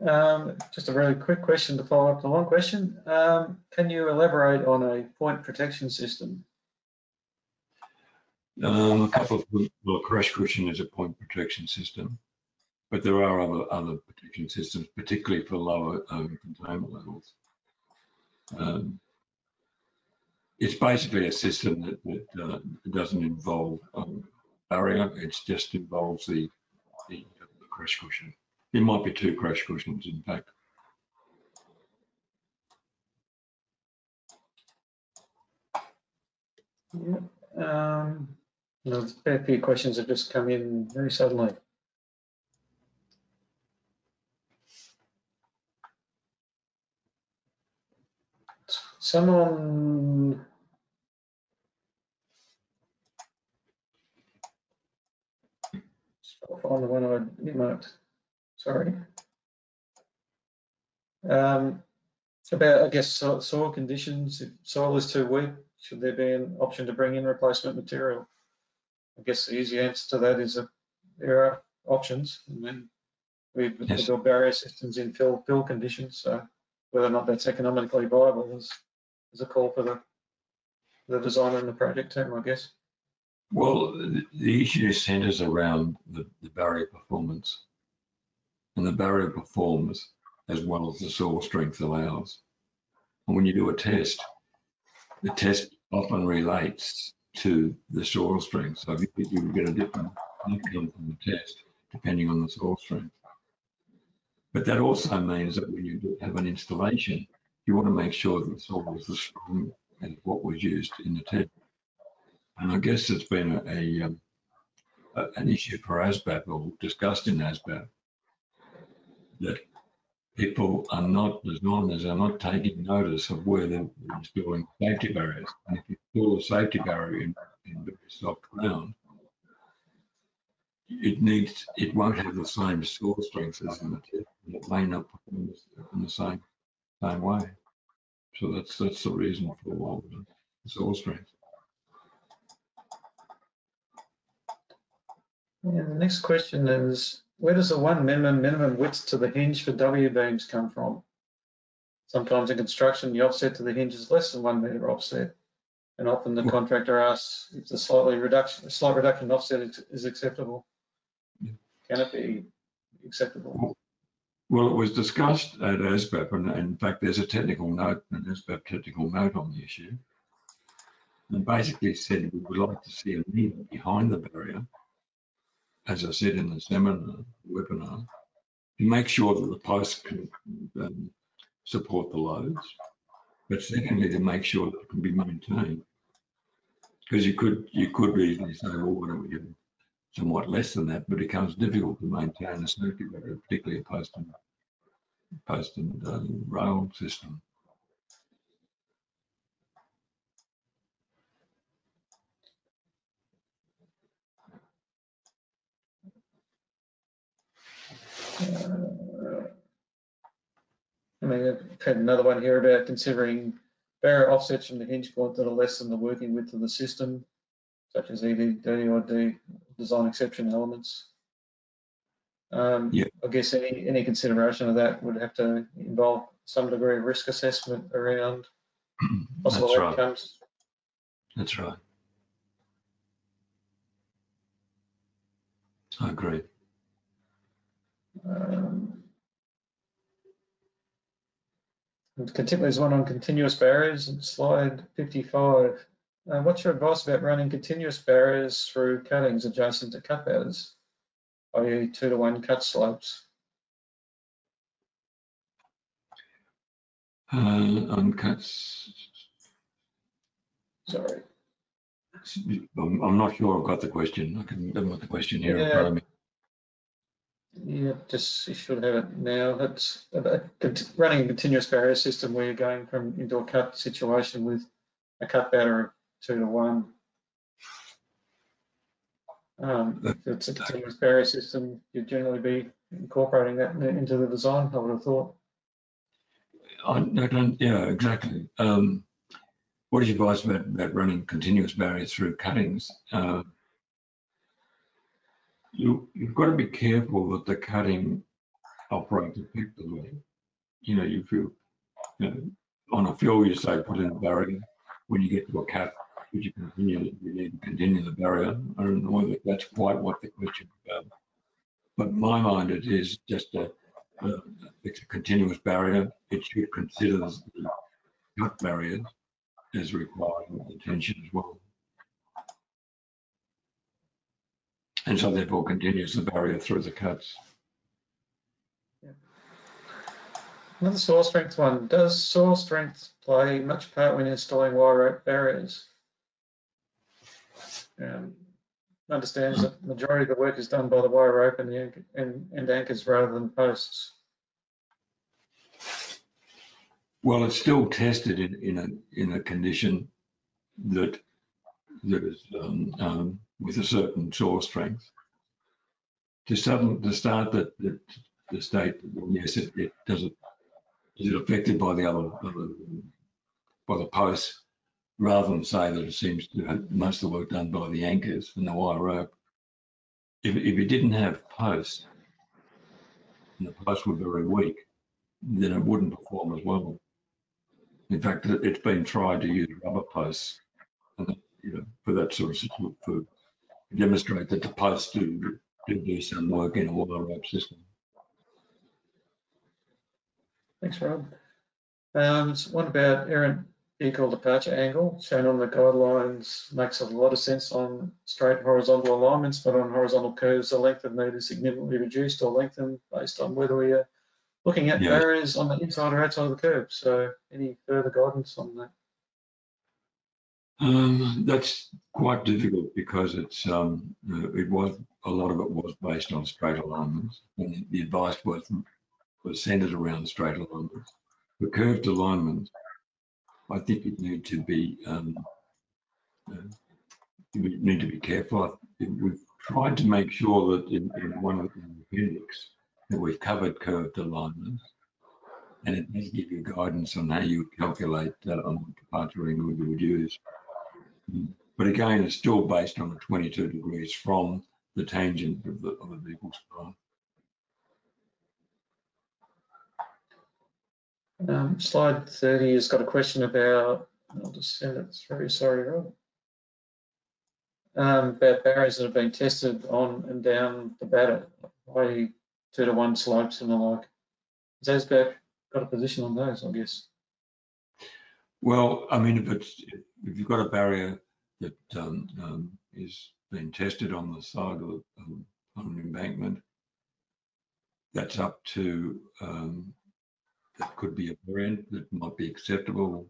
Um, just a really quick question to follow up the long question. Um, can you elaborate on a point protection system?
Um, a couple of, well, crash cushion is a point protection system, but there are other, other protection systems, particularly for lower um, containment levels. Um, it's basically a system that, that uh, doesn't involve um, barrier, it just involves the, the, the crash cushion. There might be two crash cushions, in fact.
Yeah. Um, there's a few questions have just come in very suddenly. Someone I'll the one I earmarked. Sorry. Um, about, I guess, so- soil conditions, if soil is too weak, should there be an option to bring in replacement material? I guess the easy answer to that is that there are options. I mean, we've
Yes.
built barrier systems in fill, fill conditions, so whether or not that's economically viable is, is a call for the, the designer and the project team, I guess.
Well, the- the issue centres around the, the barrier performance. And the barrier performs as well as the soil strength allows. And when you do a test, the test often relates to the soil strength. So you, you get a different outcome from the test depending on the soil strength. But that also means that when you have an installation, you want to make sure that the soil is as strong as what was used in the test. And I guess it's been a, um, a- an issue for ASBAP or discussed in ASBAP that people are not, as designers are not taking notice of where they're installing safety barriers. And if you install a safety barrier in, in very soft ground, it needs, it won't have the same soil strength as in the tip, it may not perform in the same, same way. So that's, that's the reason for all the soil strength.
Yeah, the next question is, where does the one minimum, minimum width to the hinge for W beams come from? Sometimes in construction, the offset to the hinge is less than one metre offset. And often the contractor asks if the slightly reduction, a slight reduction in offset is- is acceptable.
Yeah.
Can it be acceptable?
Well, it was discussed at ASBAP, and in fact, there's a technical note, an ASBAP technical note on the issue. And basically said we would like to see a meter behind the barrier, as I said in the seminar, webinar, to make sure that the posts can um, support the loads. But secondly, to make sure that it can be maintained. Because you could, you could easily say, well, why don't we get somewhat less than that, but it becomes difficult to maintain a circuit particularly a post and post and um, rail system.
Uh, I mean, I've had another one here about considering barrier offsets from the hinge point that are less than the working width of the system, such as ED, D or D design exception elements. Um,
Yeah.
I guess any, any consideration of that would have to involve some degree of risk assessment around possible
That's
possible
right. That's right. I agree.
Um, There's one on continuous barriers, in slide 55. Uh, What's your advice about running continuous barriers through cuttings adjacent to cut beds, i.e. two to one cut slopes?
Uh, on cuts,
Sorry.
I'm, I'm not sure I've got the question. I can got the question here in front of me.
Yeah, just, you should have it now. It's running a continuous barrier system where you're going from into a cut situation with a cut batter of two to one. Um, if it's a continuous barrier system, you'd generally be incorporating that into the design, I would have thought.
I don't, yeah, exactly. Um, what is your advice about, about running continuous barriers through cuttings? Uh, you, you've got to be careful that the cutting operates effectively. You know, if you, you know, on a fill, you say put in a barrier. When you get to a cut, would you continue, you need to continue the barrier? I don't know whether that's quite what the question is about. But my mind, it is just a, a it's a continuous barrier. It should consider the cut barriers as requiring attention as well. And so therefore continues the barrier through the cuts.
Another soil strength one. Does soil strength play much part when installing wire rope barriers? Um, understands that the majority of the work is done by the wire rope and the and, and anchors rather than posts.
Well, it's still tested in, in a, in a condition that, that is, um, um, with a certain soil strength. to to start that, that the state, yes, it, it does it, is it affected by the other, by the posts, rather than say that it seems to have most of the work done by the anchors and the wire rope. If, if you didn't have posts, and the posts were very weak, then it wouldn't perform as well. In fact, it- it's been tried to use rubber posts, you know, for that sort of, for demonstrate that the posts do, do do some work in a wire rope system.
Thanks, Rob. Um, so what about errant vehicle departure angle shown on the guidelines makes a lot of sense on straight horizontal alignments, but on horizontal curves, the length of meter is significantly reduced or lengthened based on whether we are looking at
Yeah.
barriers on the inside or outside of the curve. So any further guidance on that?
Um, that's quite difficult because it's, um, it was, a lot of it was based on straight alignments. And the advice was, was centered around straight alignments. For curved alignments, I think you need to be, um, uh, you need to be careful. We've tried to make sure that in, in one of the appendix, that we've covered curved alignments. And it does give you guidance on how you calculate uh, on what departure angle you would use. But again, it's still based on the 22 degrees from the tangent of the, of the vehicle's path.
Um, slide 30 has got a question about, I'll just send it through, sorry, Rob. Um, about barriers that have been tested on and down the batter, i.e. two to one slopes and the like. Has ASBAP got a position on those, I guess?
Well, I mean, if it's, if- you've got a barrier that um, um, is being tested on the side of, um, on an embankment, that's up to, um, that could be a variant that might be acceptable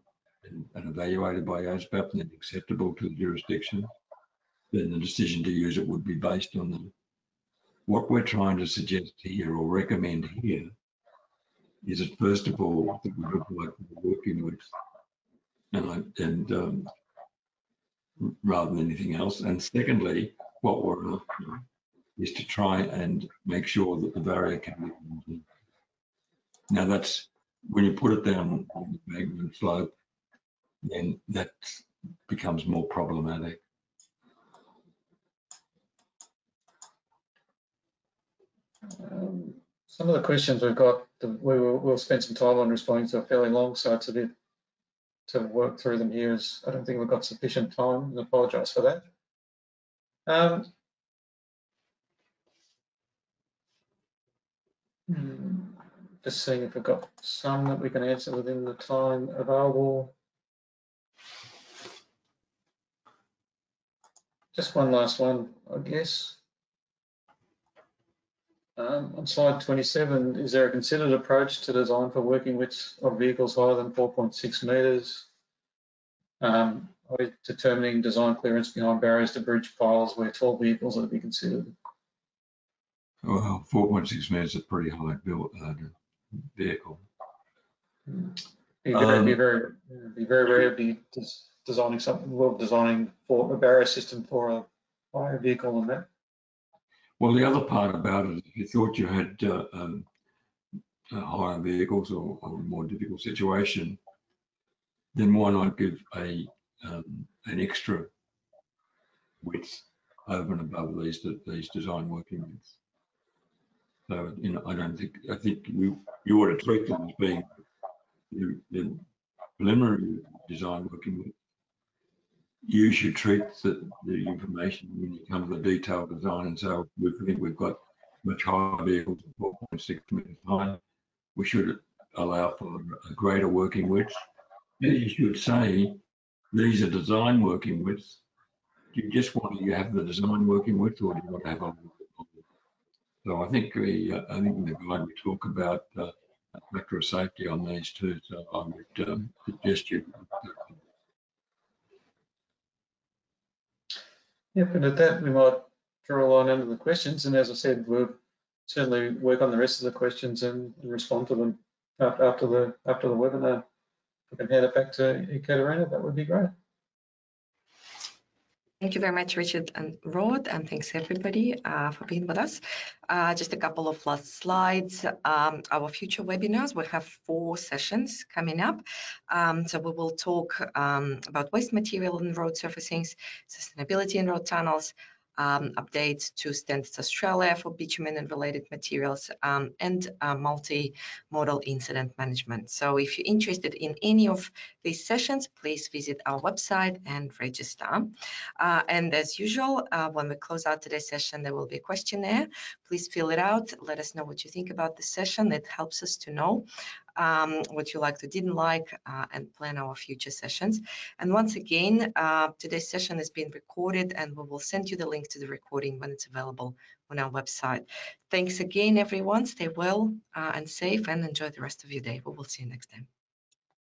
and and evaluated by ASBAP and then acceptable to the jurisdiction. Then the decision to use it would be based on the, what we're trying to suggest here or recommend here is that first of all, that we look like we're working with and and um, rather than anything else. And secondly, what we're after is to try and make sure that the barrier can be maintained. Now that's when you put it down on the embankment slope, then that becomes more problematic.
Um, Some of the questions we've got, we will, we'll spend some time on responding to a fairly long, so it's a bit to work through them here is, I don't think we've got sufficient time, I apologise for that. Um, hmm, Just seeing if we've got some that we can answer within the time available. Just one last one, I guess. Um, on slide 27, is there a considered approach to design for working widths of vehicles higher than 4.6 metres? Um, are we determining design clearance behind barriers to bridge piles where tall vehicles are to be considered?
Well, 4.6 meters is a pretty high built uh, vehicle.
Be very, be
Um,
very, be very rare to be designing something, well, designing for a barrier system for a higher vehicle than that.
Well, the other part about it, if you thought you had uh, um, uh, higher vehicles or, or a more difficult situation, then why not give a um, an extra width over and above these these design working widths? So you know, I don't think I think you ought to treat them as being the, the preliminary design working width. You should treat the, the information when you come to the detailed design and so "Oh, we think we've got much higher vehicles, 4.6 meters high. We should allow for a greater working width. Then you should say, these are design working widths. Do you just want to have the design working width or do you want to have a? So I think we, uh, I think in the guide we talk about uh, factor of safety on these two. So I would um, suggest you.
Yep, and at that, we might draw a line under the questions, and as I said, we'll certainly work on the rest of the questions and respond to them after the, after the webinar. If we can hand it back to Ekaterina, that would be great.
Thank you very much, Richard and Rod, and thanks everybody uh, for being with us. Uh, just a couple of last slides. Um, our future webinars, we have four sessions coming up. Um, so we will talk um, about waste material in road surfacings, sustainability in road tunnels, um, updates to Standards Australia for bitumen and related materials, um, and uh, multi-modal incident management. So if you're interested in any of these sessions, please visit our website and register. Uh, and as usual, uh, when we close out today's session, there will be a questionnaire. Please fill it out. Let us know what you think about the session. It helps us to know um, what you liked or didn't like, uh, and plan our future sessions. And once again, uh, today's session is being recorded and we will send you the link to the recording when it's available on our website. Thanks again, everyone. Stay well uh, and safe and enjoy the rest of your day. We will see you next time.